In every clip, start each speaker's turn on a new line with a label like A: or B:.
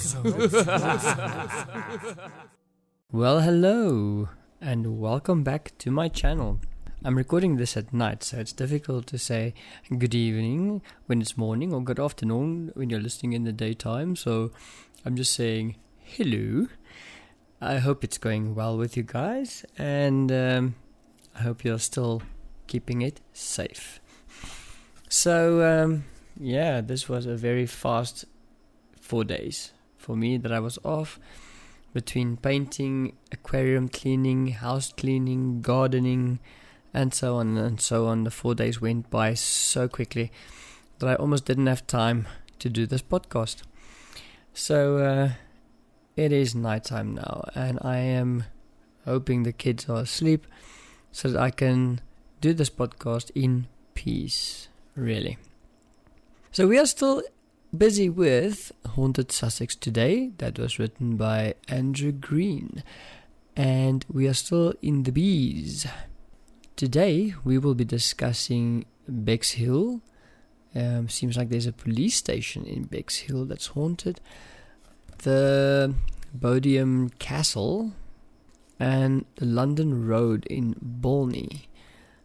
A: Well, hello, and welcome back to my channel. I'm recording this at night, so it's difficult to say good evening when it's morning or good afternoon when you're listening in the daytime. So I'm just saying hello. I hope it's going well with you guys, and um, I hope you're still keeping it safe. So, um, yeah, this was a very fast four days for me that I was off between painting, aquarium cleaning, house cleaning, gardening, and so on and so on. The four days went by so quickly that I almost didn't have time to do this podcast. So uh, it is nighttime now, and I am hoping the kids are asleep so that I can do this podcast in peace, really. So we are still busy with Haunted Sussex today. That was written by Andrew Green. And we are still in the bees. Today we will be discussing Bexhill. Um, seems like there's a police station in Bexhill that's haunted. The Bodiam Castle and the London Road in Bolney.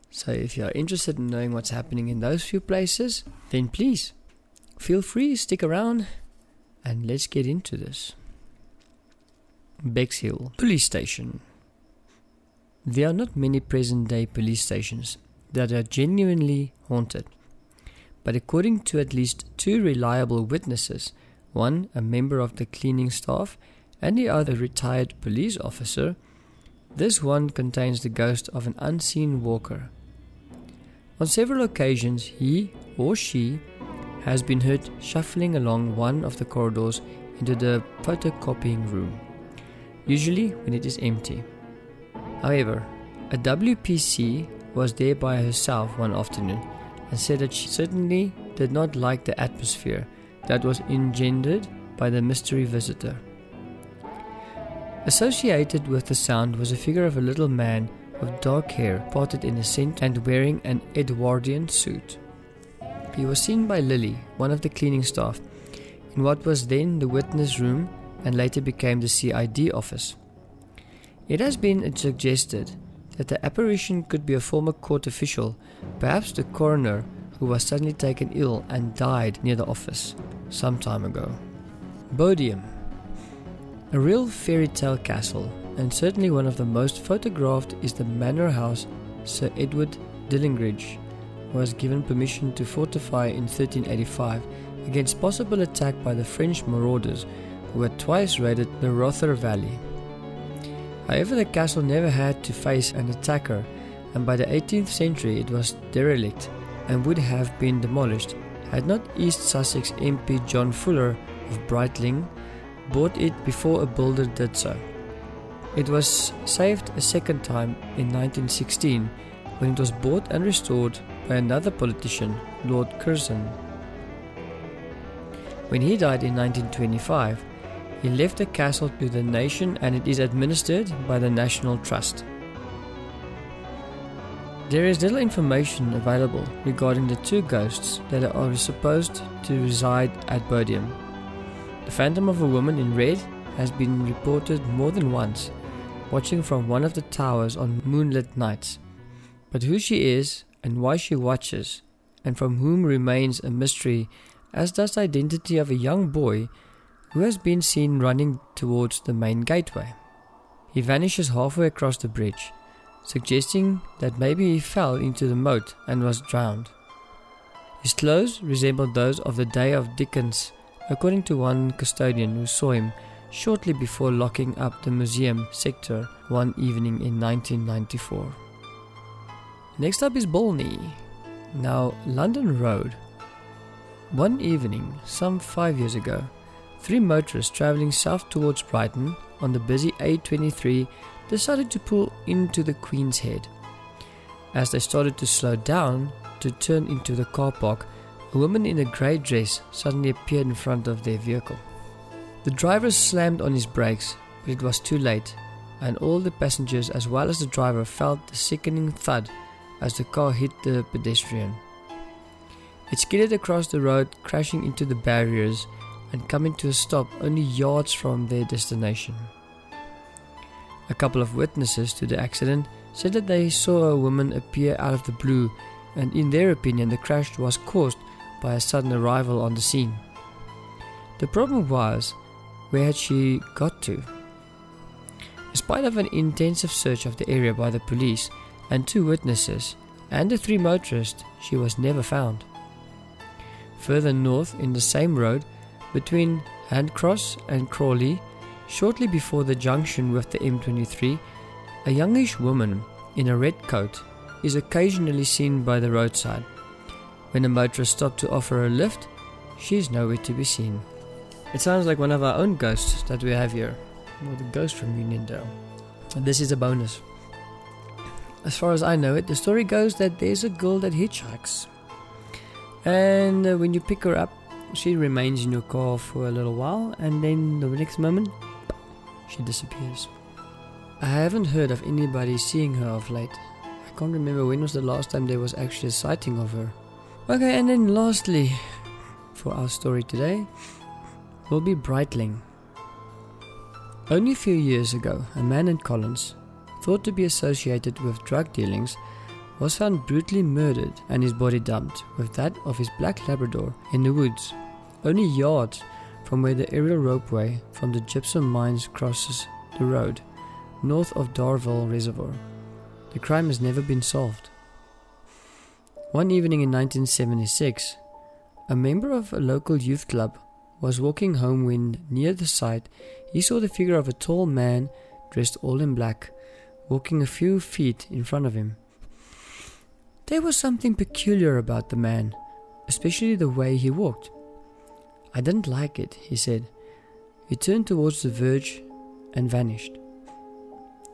A: So if you're interested in knowing what's happening in those few places, then please feel free, stick around, and let's get into this. Bexhill Police Station. There are not many present day police stations that are genuinely haunted. But according to at least two reliable witnesses, one a member of the cleaning staff and the other a retired police officer, this one contains the ghost of an unseen walker. On several occasions, he or she has been heard shuffling along one of the corridors into the photocopying room, usually when it is empty. However, a WPC was there by herself one afternoon and said that she certainly did not like the atmosphere that was engendered by the mystery visitor. Associated with the sound was a figure of a little man with dark hair parted in a cent and wearing an Edwardian suit. He was seen by Lily, one of the cleaning staff, in what was then the witness room and later became the CID office. It has been suggested that the apparition could be a former court official, perhaps the coroner who was suddenly taken ill and died near the office some time ago. Bodiam. A real fairy tale castle, and certainly one of the most photographed, is the manor house Sir Edward Dillingridge was given permission to fortify in 1385 against possible attack by the French marauders who had twice raided the Rother Valley. However, the castle never had to face an attacker, and by the 18th century it was derelict and would have been demolished had not East Sussex MP John Fuller of Brightling bought it before a builder did so. It was saved a second time in 1916 when it was bought and restored by another politician, Lord Curzon. When he died in 1925, he left the castle to the nation and it is administered by the National Trust. There is little information available regarding the two ghosts that are supposed to reside at Bodiam. The phantom of a woman in red has been reported more than once, watching from one of the towers on moonlit nights. But who she is and why she watches, and from whom remains a mystery, as does the identity of a young boy who has been seen running towards the main gateway. He vanishes halfway across the bridge, suggesting that maybe he fell into the moat and was drowned. His clothes resembled those of the day of Dickens, according to one custodian who saw him shortly before locking up the museum sector one evening in 1994. Next up is Bolney. Now, London Road. One evening, some five years ago, three motorists travelling south towards Brighton on the busy A23 decided to pull into the Queen's Head. As they started to slow down to turn into the car park, a woman in a grey dress suddenly appeared in front of their vehicle. The driver slammed on his brakes, but it was too late, and all the passengers as well as the driver felt the sickening thud as the car hit the pedestrian. It skidded across the road, crashing into the barriers, and coming to a stop only yards from their destination. A couple of witnesses to the accident said that they saw a woman appear out of the blue, and in their opinion, the crash was caused by a sudden arrival on the scene. The problem was, where had she got to? In spite of an intensive search of the area by the police and two witnesses and the three motorists, she was never found. Further north in the same road, between Handcross and Crawley, shortly before the junction with the M23, a youngish woman in a red coat is occasionally seen by the roadside. When a motorist stops to offer a lift, she is nowhere to be seen. It sounds like one of our own ghosts that we have here, or the ghost from Uniondale. This is a bonus. As far as I know it, the story goes that there's a girl that hitchhikes. And uh, when you pick her up, she remains in your car for a little while, and then the next moment, she disappears. I haven't heard of anybody seeing her of late. I can't remember when was the last time there was actually a sighting of her. Okay, and then lastly, for our story today, will be Brightling. Only a few years ago, a man in Collins, thought to be associated with drug dealings, was found brutally murdered and his body dumped with that of his black Labrador in the woods, only yards from where the aerial ropeway from the gypsum mines crosses the road, north of Darwell Reservoir. The crime has never been solved. One evening in 1976, a member of a local youth club was walking home when, near the site, he saw the figure of a tall man dressed all in black, walking a few feet in front of him. There was something peculiar about the man, especially the way he walked. I didn't like it, he said. He turned towards the verge and vanished.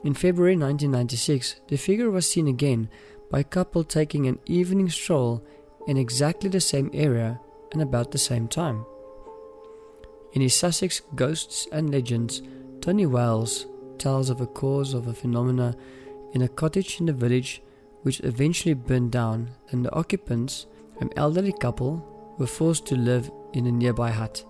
A: In February 1996, the figure was seen again by a couple taking an evening stroll in exactly the same area and about the same time. In his Sussex Ghosts and Legends, Tony Wales tells of a cause of a phenomena in a cottage in the village which eventually burned down and the occupants, an elderly couple, were forced to live in a nearby hut.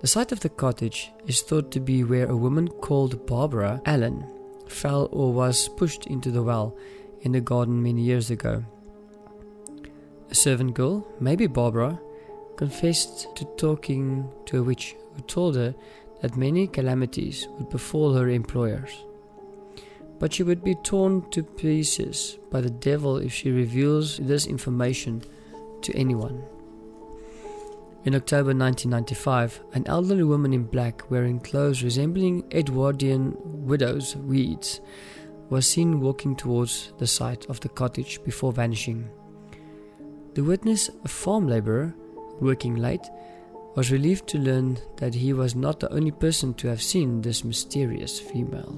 A: The site of the cottage is thought to be where a woman called Barbara Allen fell or was pushed into the well in the garden many years ago. A servant girl, maybe Barbara, confessed to talking to a witch who told her that many calamities would befall her employers. But she would be torn to pieces by the devil if she reveals this information to anyone. In October 1995, an elderly woman in black wearing clothes resembling Edwardian widow's weeds was seen walking towards the site of the cottage before vanishing. The witness, a farm laborer, working late, was relieved to learn that he was not the only person to have seen this mysterious female.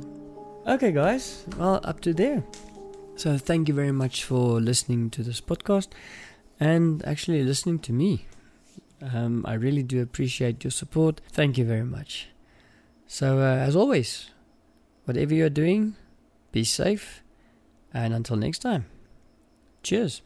A: Okay, guys, well, up to there. So, thank you very much for listening to this podcast and actually listening to me. Um, I really do appreciate your support. Thank you very much. So, uh, as always, whatever you're doing, be safe, and until next time, cheers.